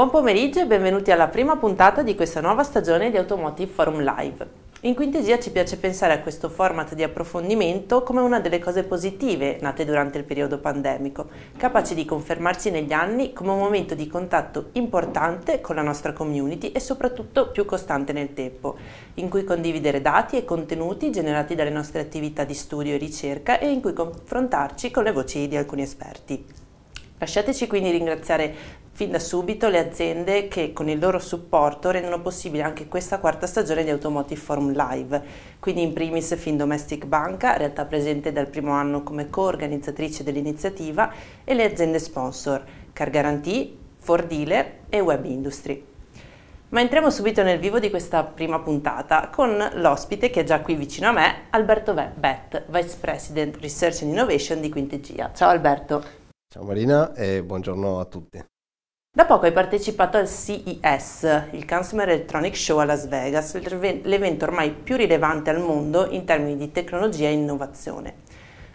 Buon pomeriggio e benvenuti alla prima puntata di questa nuova stagione di Automotive Forum Live. In Quintesia ci piace pensare a questo format di approfondimento come una delle cose positive nate durante il periodo pandemico, capace di confermarsi negli anni come un momento di contatto importante con la nostra community e soprattutto più costante nel tempo, in cui condividere dati e contenuti generati dalle nostre attività di studio e ricerca e in cui confrontarci con le voci di alcuni esperti. Lasciateci quindi ringraziare fin da subito le aziende che con il loro supporto rendono possibile anche questa quarta stagione di Automotive Forum Live. Quindi in primis Findomestic Banca, realtà presente dal primo anno come co-organizzatrice dell'iniziativa, e le aziende sponsor Car Guarantee, Ford Dealer e Web Industry. Ma entriamo subito nel vivo di questa prima puntata con l'ospite che è già qui vicino a me, Alberto Bet, Vice President Research and Innovation di Quintegia. Ciao Alberto. Ciao Marina e buongiorno a tutti. Da poco hai partecipato al CES, il Consumer Electronic Show a Las Vegas, l'evento ormai più rilevante al mondo in termini di tecnologia e innovazione.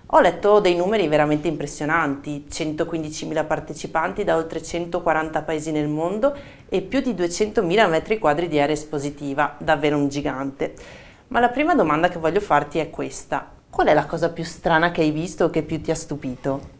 Ho letto dei numeri veramente impressionanti, 115.000 partecipanti da oltre 140 paesi nel mondo e più di 200.000 metri quadri di area espositiva, davvero un gigante. Ma la prima domanda che voglio farti è questa. Qual è la cosa più strana che hai visto o che più ti ha stupito?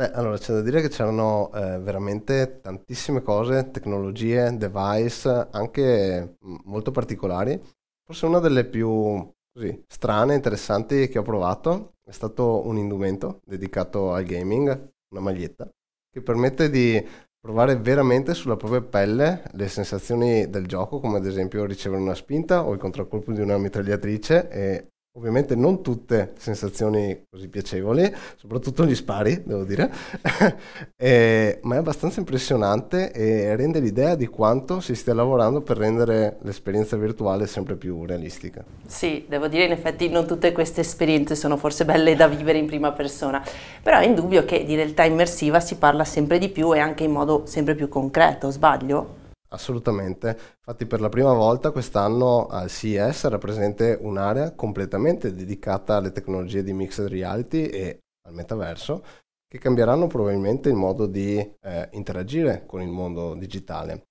Beh, allora c'è da dire che c'erano eh, veramente tantissime cose, tecnologie, device, anche mm, molto particolari. Forse una delle più così, strane interessanti che ho provato è stato un indumento dedicato al gaming, una maglietta, che permette di provare veramente sulla propria pelle le sensazioni del gioco, come ad esempio ricevere una spinta o il contraccolpo di una mitragliatrice e Ovviamente non tutte sensazioni così piacevoli, soprattutto gli spari, devo dire, e, ma è abbastanza impressionante e rende l'idea di quanto si stia lavorando per rendere l'esperienza virtuale sempre più realistica. Sì, devo dire in effetti non tutte queste esperienze sono forse belle da vivere in prima persona, però è indubbio che di realtà immersiva si parla sempre di più e anche in modo sempre più concreto, sbaglio? Assolutamente, infatti per la prima volta quest'anno al CES era presente un'area completamente dedicata alle tecnologie di mixed reality e al metaverso che cambieranno probabilmente il modo di eh, interagire con il mondo digitale.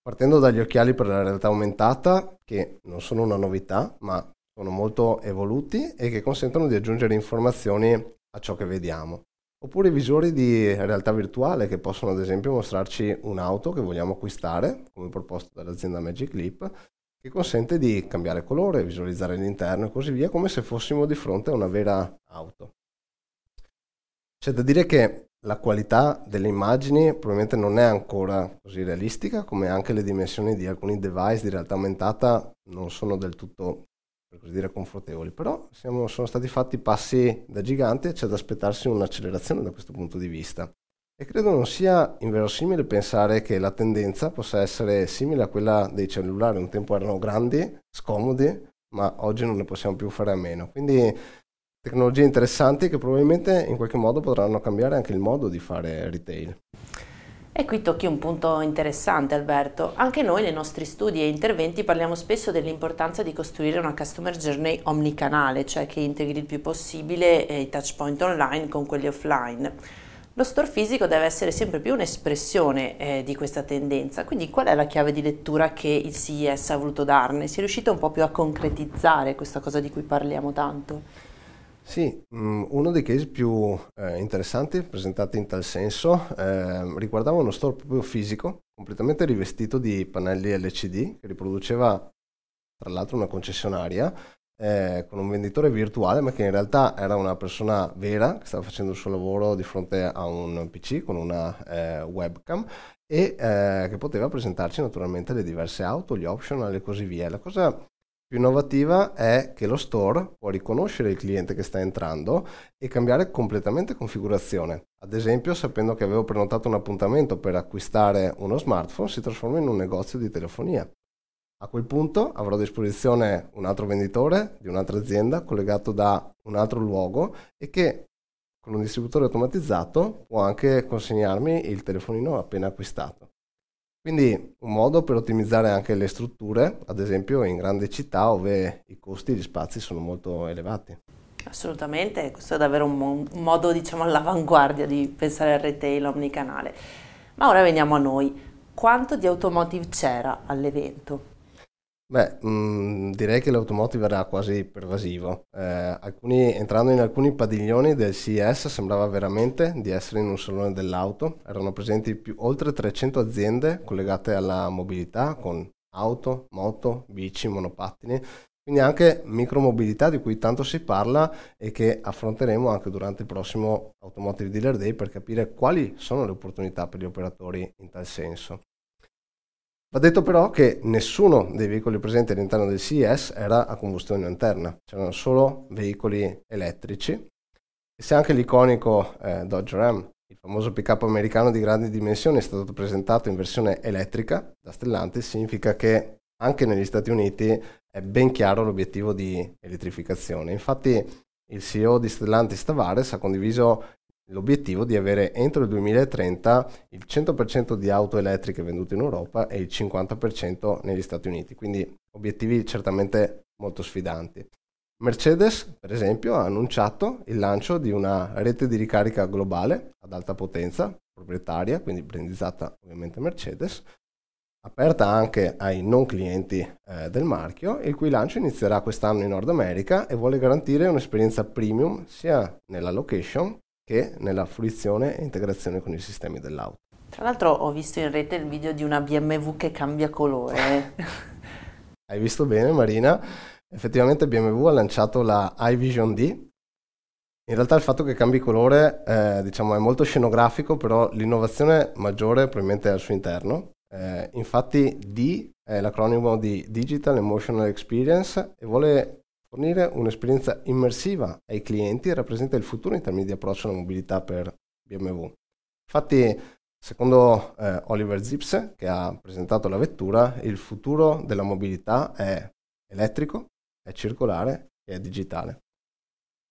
Partendo dagli occhiali per la realtà aumentata, che non sono una novità, ma sono molto evoluti e che consentono di aggiungere informazioni a ciò che vediamo. Oppure visori di realtà virtuale che possono ad esempio mostrarci un'auto che vogliamo acquistare, come proposto dall'azienda Magic Leap, che consente di cambiare colore, visualizzare l'interno e così via, come se fossimo di fronte a una vera auto. C'è da dire che la qualità delle immagini probabilmente non è ancora così realistica, come anche le dimensioni di alcuni device di realtà aumentata non sono del tutto per così dire confortevoli, però siamo, sono stati fatti passi da gigante c'è da aspettarsi un'accelerazione da questo punto di vista. E credo non sia inverosimile pensare che la tendenza possa essere simile a quella dei cellulari, un tempo erano grandi, scomodi, ma oggi non ne possiamo più fare a meno. Quindi tecnologie interessanti che probabilmente in qualche modo potranno cambiare anche il modo di fare retail. E qui tocchi un punto interessante Alberto. Anche noi nei nostri studi e interventi parliamo spesso dell'importanza di costruire una customer journey omnicanale, cioè che integri il più possibile i touch point online con quelli offline. Lo store fisico deve essere sempre più un'espressione eh, di questa tendenza, quindi qual è la chiave di lettura che il CES ha voluto darne? Si è riuscito un po' più a concretizzare questa cosa di cui parliamo tanto? Sì, mm, uno dei casi più eh, interessanti presentati in tal senso eh, riguardava uno store proprio fisico, completamente rivestito di pannelli LCD, che riproduceva tra l'altro una concessionaria eh, con un venditore virtuale, ma che in realtà era una persona vera che stava facendo il suo lavoro di fronte a un PC con una eh, webcam e eh, che poteva presentarci naturalmente le diverse auto, gli optional e così via. La cosa più innovativa è che lo store può riconoscere il cliente che sta entrando e cambiare completamente configurazione. Ad esempio, sapendo che avevo prenotato un appuntamento per acquistare uno smartphone, si trasforma in un negozio di telefonia. A quel punto avrò a disposizione un altro venditore di un'altra azienda collegato da un altro luogo e che con un distributore automatizzato può anche consegnarmi il telefonino appena acquistato. Quindi un modo per ottimizzare anche le strutture, ad esempio in grandi città dove i costi di spazi sono molto elevati. Assolutamente, questo è davvero un, mo- un modo diciamo all'avanguardia di pensare al retail omnicanale. Ma ora veniamo a noi. quanto di automotive c'era all'evento? Beh, mh, mm, direi che l'automotive era quasi pervasivo. Eh, alcuni, entrando in alcuni padiglioni del CES sembrava veramente di essere in un salone dell'auto. Erano presenti più, oltre 300 aziende collegate alla mobilità con auto, moto, bici, monopattini. Quindi anche micromobilità di cui tanto si parla e che affronteremo anche durante il prossimo Automotive Dealer Day per capire quali sono le opportunità per gli operatori in tal senso. Va detto però che nessuno dei veicoli presenti all'interno del CES era a combustione interna, c'erano solo veicoli elettrici. E se anche l'iconico eh, Dodge Ram, il famoso pick-up americano di grandi dimensioni, è stato presentato in versione elettrica da Stellantis, significa che anche negli Stati Uniti è ben chiaro l'obiettivo di elettrificazione. Infatti il CEO di Stellantis Tavares ha condiviso l'obiettivo di avere entro il 2030 il 100% di auto elettriche vendute in Europa e il 50% negli Stati Uniti, quindi obiettivi certamente molto sfidanti. Mercedes, per esempio, ha annunciato il lancio di una rete di ricarica globale ad alta potenza, proprietaria, quindi brandizzata ovviamente Mercedes, aperta anche ai non clienti eh, del marchio, il cui lancio inizierà quest'anno in Nord America e vuole garantire un'esperienza premium sia nella location che nella fruizione e integrazione con i sistemi dell'auto. Tra l'altro ho visto in rete il video di una BMW che cambia colore. Hai visto bene Marina? Effettivamente BMW ha lanciato la iVision D. In realtà il fatto che cambi colore eh, diciamo, è molto scenografico, però l'innovazione maggiore probabilmente è al suo interno. Eh, infatti D è l'acronimo di Digital Emotional Experience e vuole Fornire un'esperienza immersiva ai clienti rappresenta il futuro in termini di approccio alla mobilità per BMW. Infatti, secondo eh, Oliver Zipse, che ha presentato la vettura, il futuro della mobilità è elettrico, è circolare e è digitale.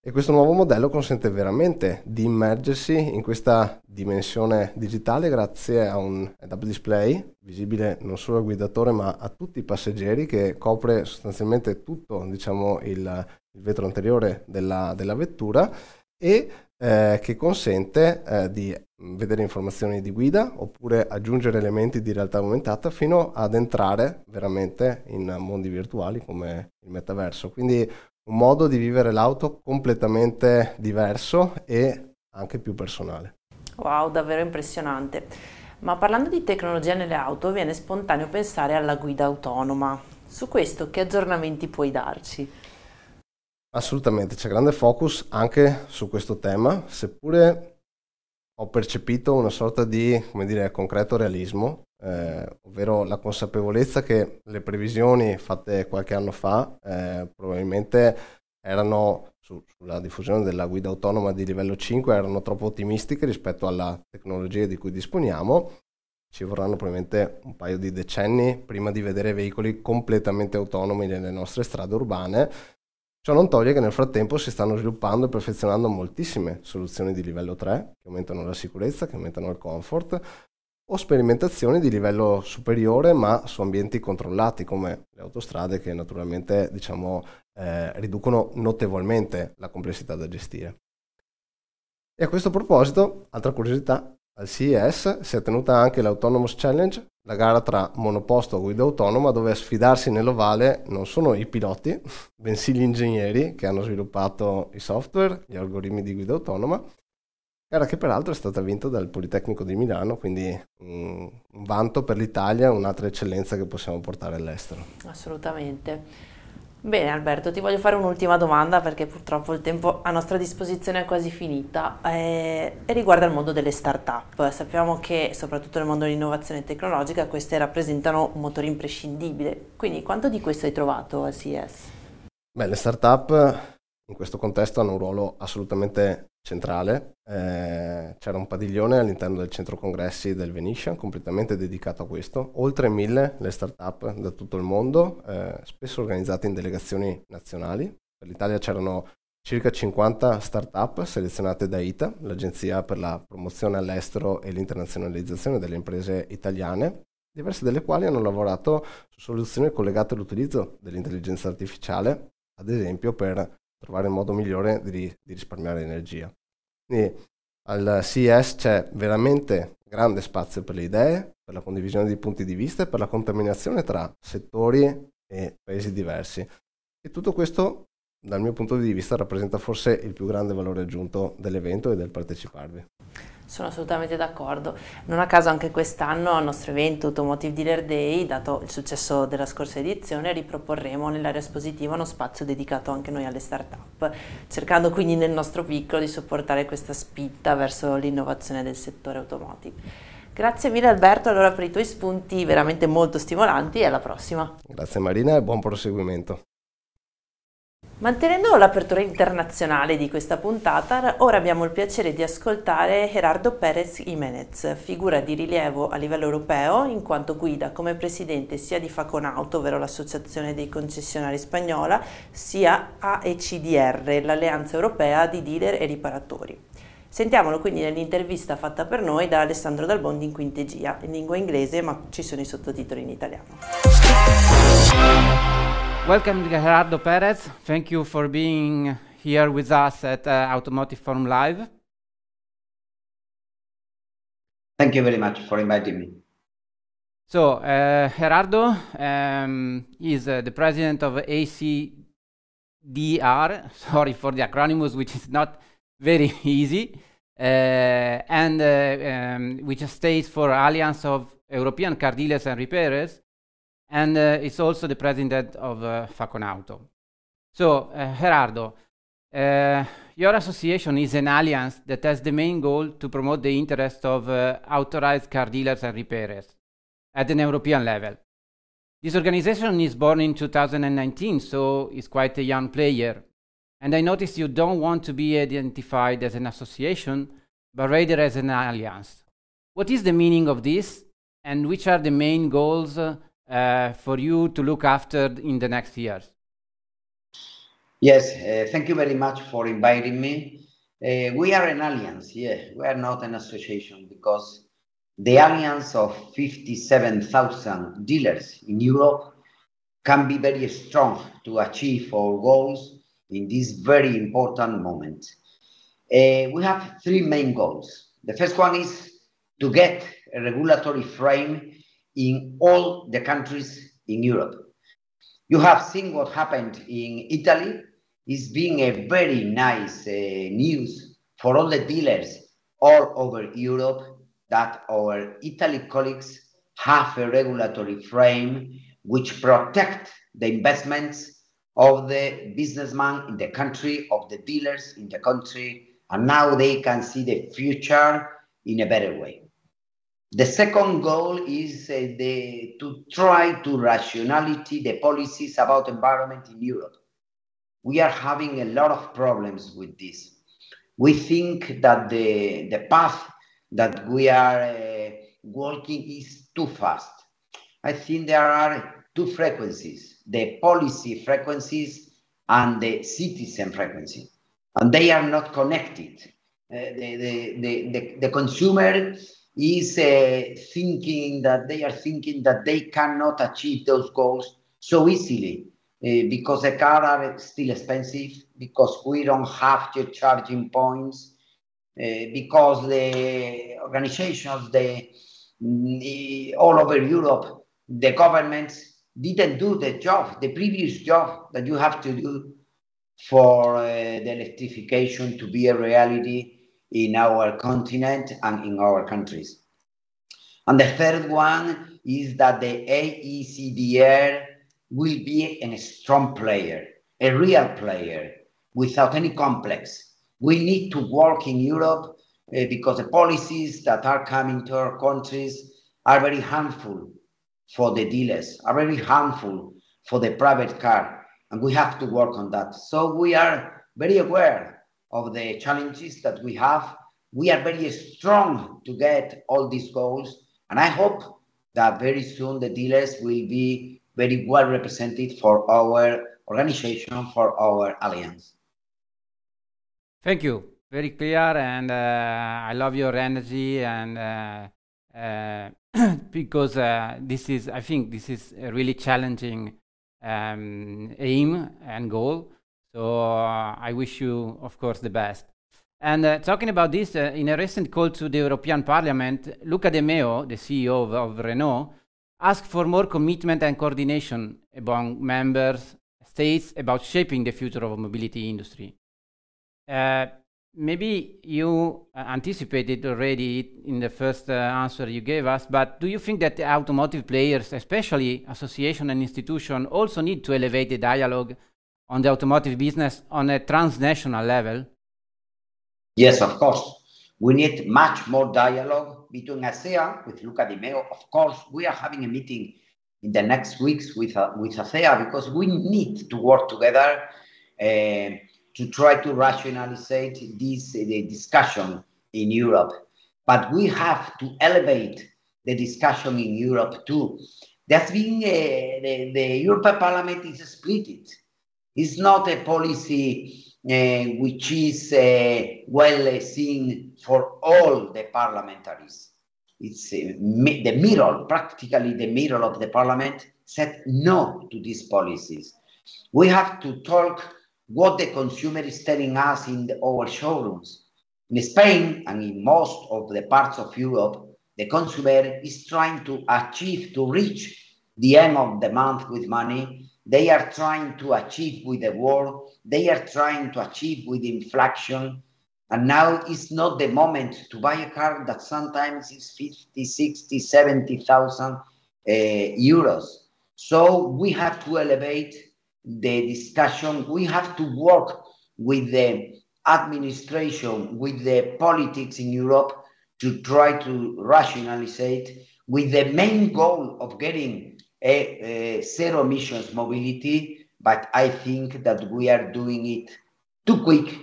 E questo nuovo modello consente veramente di immergersi in questa dimensione digitale grazie a un head-up display visibile non solo al guidatore ma a tutti i passeggeri che copre sostanzialmente tutto diciamo, il, il vetro anteriore della, della vettura e eh, che consente eh, di vedere informazioni di guida oppure aggiungere elementi di realtà aumentata fino ad entrare veramente in mondi virtuali come il metaverso. Quindi un modo di vivere l'auto completamente diverso e anche più personale. Wow, davvero impressionante. Ma parlando di tecnologia nelle auto, viene spontaneo pensare alla guida autonoma. Su questo che aggiornamenti puoi darci? Assolutamente, c'è grande focus anche su questo tema, seppure ho percepito una sorta di, come dire, concreto realismo eh, ovvero la consapevolezza che le previsioni fatte qualche anno fa eh, probabilmente erano su, sulla diffusione della guida autonoma di livello 5 erano troppo ottimistiche rispetto alla tecnologia di cui disponiamo. Ci vorranno probabilmente un paio di decenni prima di vedere veicoli completamente autonomi nelle nostre strade urbane. Ciò non toglie che nel frattempo si stanno sviluppando e perfezionando moltissime soluzioni di livello 3 che aumentano la sicurezza, che aumentano il comfort, o sperimentazioni di livello superiore ma su ambienti controllati come le autostrade che naturalmente diciamo, eh, riducono notevolmente la complessità da gestire. E a questo proposito, altra curiosità, al CES si è tenuta anche l'Autonomous Challenge, la gara tra monoposto e guida autonoma dove a sfidarsi nell'ovale non sono i piloti, bensì gli ingegneri che hanno sviluppato i software, gli algoritmi di guida autonoma Gara che peraltro è stata vinta dal Politecnico di Milano, quindi un, un vanto per l'Italia, un'altra eccellenza che possiamo portare all'estero. Assolutamente. Bene Alberto, ti voglio fare un'ultima domanda perché purtroppo il tempo a nostra disposizione è quasi finita eh, e riguarda il mondo delle start-up. Sappiamo che soprattutto nel mondo dell'innovazione tecnologica queste rappresentano un motore imprescindibile, quindi quanto di questo hai trovato al CES? Beh, le start-up in questo contesto hanno un ruolo assolutamente centrale. Eh, c'era un padiglione all'interno del centro congressi del Venetian completamente dedicato a questo. Oltre mille le start-up da tutto il mondo, eh, spesso organizzate in delegazioni nazionali. Per l'Italia c'erano circa 50 start-up selezionate da ITA, l'agenzia per la promozione all'estero e l'internazionalizzazione delle imprese italiane, diverse delle quali hanno lavorato su soluzioni collegate all'utilizzo dell'intelligenza artificiale, ad esempio per trovare il modo migliore di, di risparmiare energia. Quindi Al CES c'è veramente grande spazio per le idee, per la condivisione di punti di vista e per la contaminazione tra settori e paesi diversi. E tutto questo, dal mio punto di vista, rappresenta forse il più grande valore aggiunto dell'evento e del parteciparvi. Sono assolutamente d'accordo. Non a caso anche quest'anno al nostro evento Automotive Dealer Day, dato il successo della scorsa edizione, riproporremo nell'area espositiva uno spazio dedicato anche noi alle start-up, cercando quindi nel nostro piccolo di supportare questa spinta verso l'innovazione del settore automotive. Grazie mille Alberto allora per i tuoi spunti veramente molto stimolanti e alla prossima. Grazie Marina e buon proseguimento. Mantenendo l'apertura internazionale di questa puntata, ora abbiamo il piacere di ascoltare Gerardo Pérez Jiménez, figura di rilievo a livello europeo in quanto guida come presidente sia di Faconauto, ovvero l'associazione dei concessionari spagnola, sia AECDR, l'alleanza europea di dealer e riparatori. Sentiamolo quindi nell'intervista fatta per noi da Alessandro Dalbondi in quintegia, in lingua inglese ma ci sono i sottotitoli in italiano. Welcome, Gerardo Perez. Thank you for being here with us at uh, Automotive Forum Live. Thank you very much for inviting me. So, uh, Gerardo um, is uh, the president of AECDR. Sorry for the acronyms, which is not very easy, uh, and uh, um, which stands for Alliance of European Car Dealers and Repairers and uh, is also the president of uh, Faconauto. So, uh, Gerardo, uh, your association is an alliance that has the main goal to promote the interest of uh, authorized car dealers and repairers at an European level. This organization is born in 2019, so it's quite a young player. And I notice you don't want to be identified as an association, but rather as an alliance. What is the meaning of this, and which are the main goals uh, for you to look after in the next years? Yes, uh, thank you very much for inviting me. Uh, we are an alliance, yeah, we are not an association because the alliance of 57,000 dealers in Europe can be very strong to achieve our goals in this very important moment. Uh, we have three main goals. The first one is to get a regulatory frame in all the countries in Europe. You have seen what happened in Italy. It's been a very nice uh, news for all the dealers all over Europe that our Italy colleagues have a regulatory frame which protect the investments of the businessman in the country, of the dealers in the country, and now they can see the future in a better way. The second goal is uh, the, to try to rationality the policies about environment in Europe. We are having a lot of problems with this. We think that the, the path that we are uh, walking is too fast. I think there are two frequencies, the policy frequencies and the citizen frequency, and they are not connected. Uh, the, the, the, the, the consumer is uh, thinking that they are thinking that they cannot achieve those goals so easily uh, because the cars are still expensive, because we don't have the charging points, uh, because the organizations, the, the, all over Europe, the governments didn't do the job, the previous job that you have to do for uh, the electrification to be a reality in our continent and in our countries. And the third one is that the AECDR will be a strong player, a real player, without any complex. We need to work in Europe uh, because the policies that are coming to our countries are very harmful for the dealers, are very harmful for the private car, and we have to work on that. So we are very aware of the challenges that we have. We are very strong to get all these goals, and I hope that very soon the dealers will be very well represented for our organization, for our alliance. Thank you. Very clear, and uh, I love your energy and. Uh, uh, because uh, this is, I think, this is a really challenging um, aim and goal. So uh, I wish you, of course, the best. And uh, talking about this, uh, in a recent call to the European Parliament, Luca De Meo, the CEO of, of Renault, asked for more commitment and coordination among members states about shaping the future of mobility industry. Uh, maybe you uh, anticipated already in the first uh, answer you gave us, but do you think that the automotive players, especially association and institution, also need to elevate the dialogue on the automotive business on a transnational level? Yes, of course. We need much more dialogue between ACEA with Luca De Meo. Of course, we are having a meeting in the next weeks with, uh, with ACEA because we need to work together uh, to try to rationalize this uh, discussion in Europe. But we have to elevate the discussion in Europe too. There's been uh, the, the European Parliament is split. It's not a policy uh, which is uh, well seen for all the parliamentaries. It's uh, the middle, practically the middle of the parliament said no to these policies. We have to talk what the consumer is telling us in the, our showrooms. In Spain and in most of the parts of Europe, the consumer is trying to achieve, to reach the end of the month with money. They are trying to achieve with the war. They are trying to achieve with inflation. And now is not the moment to buy a car that sometimes is 50, 60, 70,000 uh, euros. So we have to elevate the discussion. We have to work with the administration, with the politics in Europe to try to rationalize it with the main goal of getting a, a zero emissions mobility. But I think that we are doing it too quick,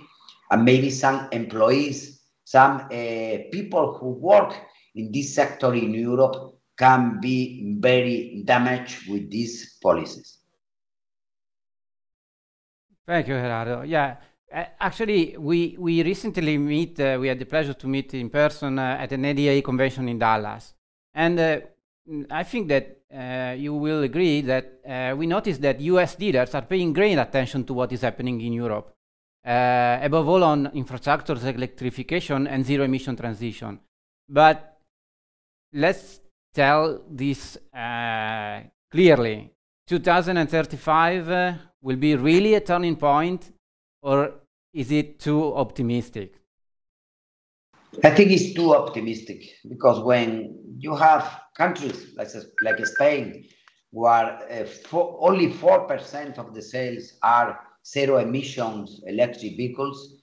and maybe some employees, some uh, people who work in this sector in Europe can be very damaged with these policies. Thank you, Gerardo. Yeah, actually, we, we recently meet, uh, we had the pleasure to meet in person uh, at an ADA convention in Dallas. And uh, I think that uh, you will agree that uh, we noticed that US dealers are paying great attention to what is happening in Europe, above all on infrastructures, electrification, and zero emission transition. But let's tell this clearly. 2035 will be really a turning point, or is it too optimistic? I think it's too optimistic because when you have countries like, like Spain, where uh, only 4% of the sales are zero emissions electric vehicles,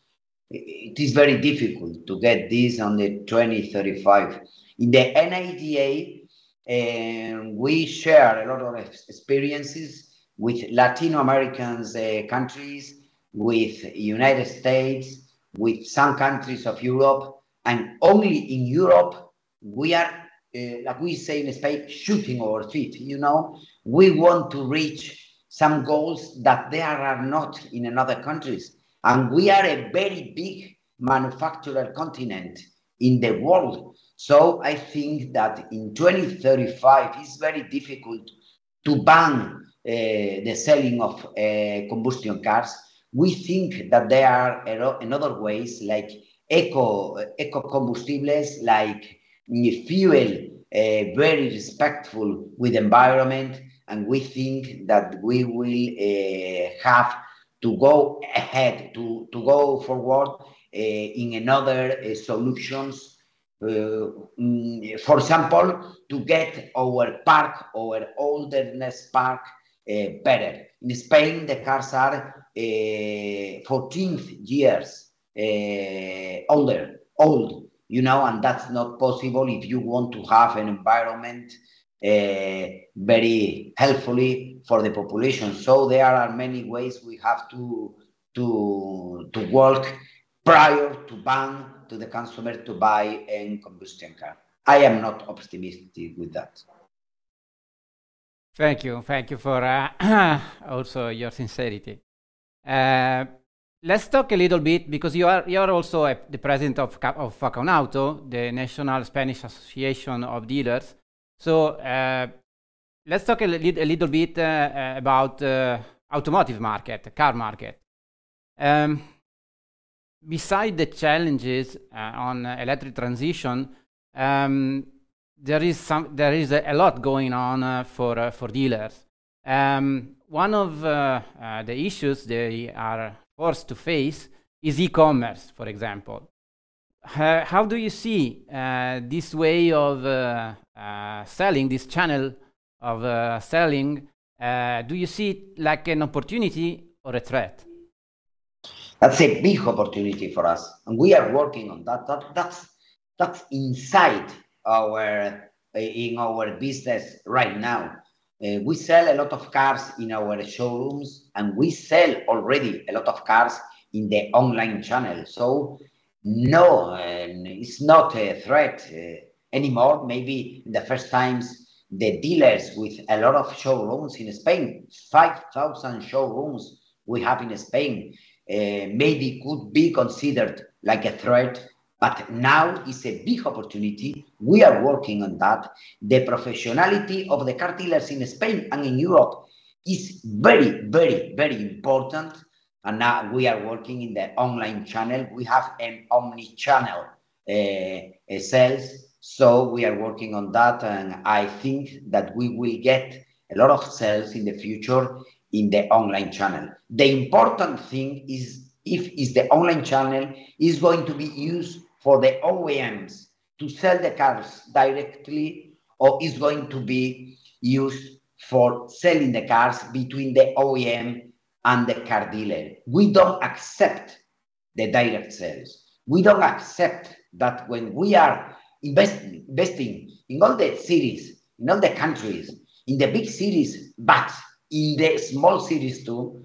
it is very difficult to get this on the 2035. In the NADA, uh, we share a lot of experiences with Latino Americans uh, countries, with United States, with some countries of Europe, and only in Europe we are, uh, like we say in Spain, shooting our feet. You know, we want to reach some goals that there are not in another countries, and we are a very big manufacturer continent in the world. So I think that in 2035 it's very difficult to ban uh, the selling of uh, combustion cars. We think that there are another ways like eco eco combustibles, like fuel, uh, very respectful with environment, and we think that we will have to go ahead to to go forward in another solutions uh, mm, for example, to get our park, our oldness park uh, better. In Spain, the cars are uh, 14 years uh, older, old, you know, and that's not possible if you want to have an environment very helpfully for the population. So there are many ways we have to to to work prior to ban to the consumer to buy a combustion car. I am not optimistic with that. Thank you. Thank you for uh, also your sincerity. Uh, let's talk a little bit because you are you are also a, the president of of Faconauto, the National Spanish Association of Dealers. So uh, let's talk a, li a little bit uh, uh, about uh, automotive market, car market. Um, beside the challenges uh, on uh, electric transition, um, there is some there is a, lot going on uh, for uh, for dealers. Um, one of uh, uh, the issues they are forced to face is e-commerce, for example. how do you see uh, this way of uh, uh, selling, this channel of selling? do you see it like an opportunity or a threat? That's a big opportunity for us, and we are working on that. that that's that's inside our in our business right now. Uh, we sell a lot of cars in our showrooms, and we sell already a lot of cars in the online channel. So no, uh, it's not a threat uh, anymore. Maybe the first times the dealers with a lot of showrooms in Spain, 5,000 showrooms we have in Spain, uh, maybe could be considered like a threat, but now is a big opportunity. We are working on that. The professionality of the car dealers in Spain and in Europe is very, very, very important. And now we are working in the online channel. We have an omni-channel uh, sales. So we are working on that. And I think that we will get a lot of sales in the future in the online channel. The important thing is if is the online channel is going to be used for the OEMs to sell the cars directly or is going to be used for selling the cars between the OEM and the car dealer. We don't accept the direct sales. We don't accept that when we are investing, investing in all the cities, in all the countries, in the big cities, but in the small cities too,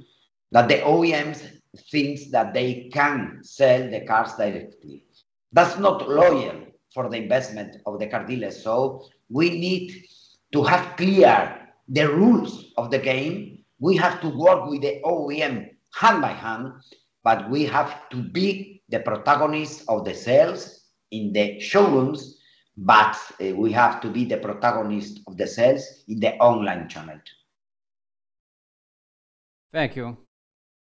that the OEMs thinks that they can sell the cars directly. That's not loyal for the investment of the car dealers. So we need to have clear the rules of the game. We have to work with the OEM hand by hand, but we have to be the protagonists of the sales in the showrooms, but uh, we have to be the protagonist of the sales in the online channel. Thank you.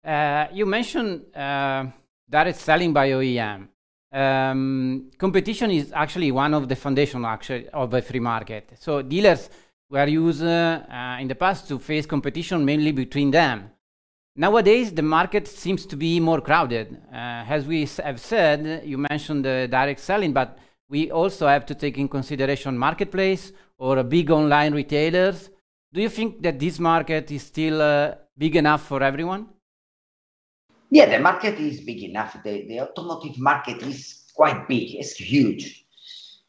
Uh, you mentioned uh, it's selling by OEM. Um, competition is actually one of the foundation actually of a free market. So dealers were used uh, in the past to face competition mainly between them. Nowadays, the market seems to be more crowded. Uh, as we have said, you mentioned the direct selling, but we also have to take in consideration marketplace or big online retailers. Do you think that this market is still uh, big enough for everyone? Yeah, the market is big enough. The, the automotive market is quite big. It's huge.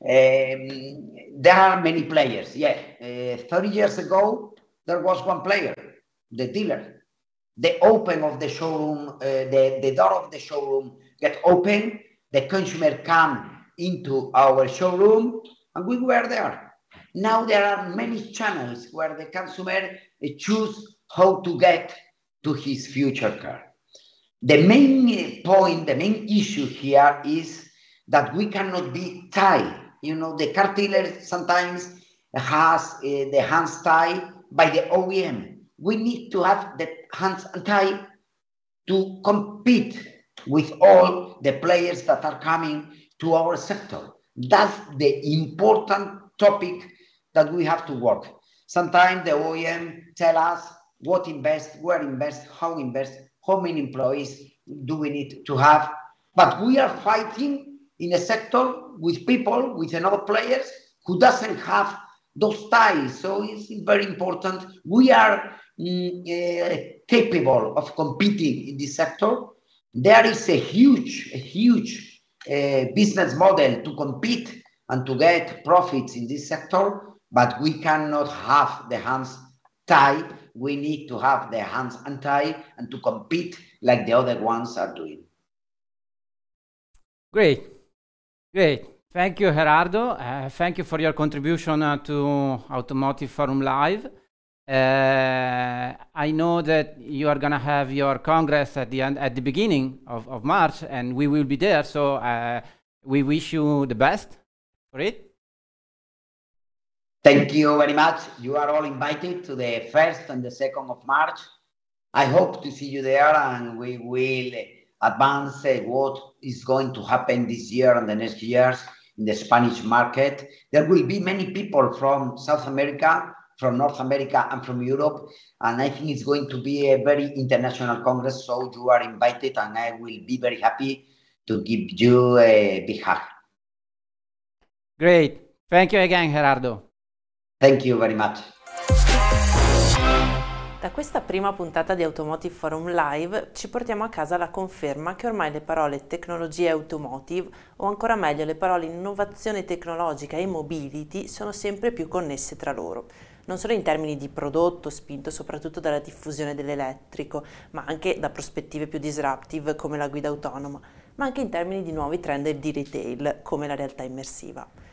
Um, there are many players. Yeah, uh, 30 years ago, there was one player, the dealer. The open of the showroom, uh, the, the door of the showroom get open, the consumer come into our showroom, and we were there. Now there are many channels where the consumer choose how to get to his future car. The main point, the main issue here is that we cannot be tied. You know, the car dealer sometimes has uh, the hands tied by the OEM. We need to have the hands tied to compete with all the players that are coming to our sector. That's the important topic that we have to work. Sometimes the OEM tell us what invest, where invest, how invest, how many employees do we need to have. But we are fighting in a sector with people, with another players who doesn't have those ties. So it's very important. We are mm, uh, capable of competing in this sector. There is a huge, a huge uh, business model to compete and to get profits in this sector, but we cannot have the hands tied we need to have their hands untied and to compete like the other ones are doing. Great, great. Thank you, Gerardo. Uh, thank you for your contribution uh, to Automotive Forum Live. Uh, I know that you are going to have your congress at the end, at the beginning of, of March, and we will be there. So uh, we wish you the best for it. Thank you very much. You are all invited to the 1st and the 2nd of March. I hope to see you there and we will advance uh, what is going to happen this year and the next years in the Spanish market. There will be many people from South America, from North America, and from Europe. And I think it's going to be a very international congress. So you are invited, and I will be very happy to give you a big hug. Great. Thank you again, Gerardo. Thank you very much. Da questa prima puntata di Automotive Forum Live ci portiamo a casa la conferma che ormai le parole tecnologia automotive o ancora meglio le parole innovazione tecnologica e mobility sono sempre più connesse tra loro. Non solo in termini di prodotto spinto soprattutto dalla diffusione dell'elettrico, ma anche da prospettive più disruptive come la guida autonoma, ma anche in termini di nuovi trend di retail come la realtà immersiva.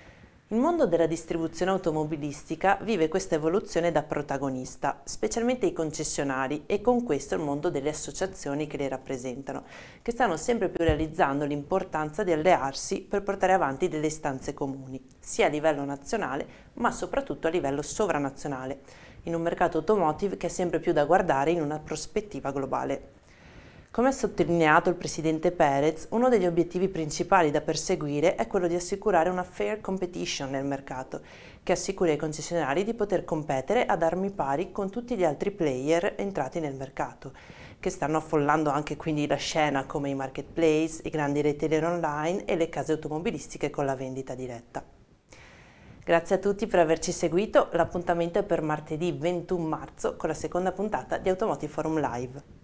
Il mondo della distribuzione automobilistica vive questa evoluzione da protagonista, specialmente i concessionari e con questo il mondo delle associazioni che le rappresentano, che stanno sempre più realizzando l'importanza di allearsi per portare avanti delle istanze comuni, sia a livello nazionale ma soprattutto a livello sovranazionale, in un mercato automotive che è sempre più da guardare in una prospettiva globale. Come ha sottolineato il presidente Perez, uno degli obiettivi principali da perseguire è quello di assicurare una fair competition nel mercato, che assicuri ai concessionari di poter competere ad armi pari con tutti gli altri player entrati nel mercato, che stanno affollando anche quindi la scena come i marketplace, i grandi retailer online e le case automobilistiche con la vendita diretta. Grazie a tutti per averci seguito, l'appuntamento è per martedì 21 marzo con la seconda puntata di Automotive Forum Live.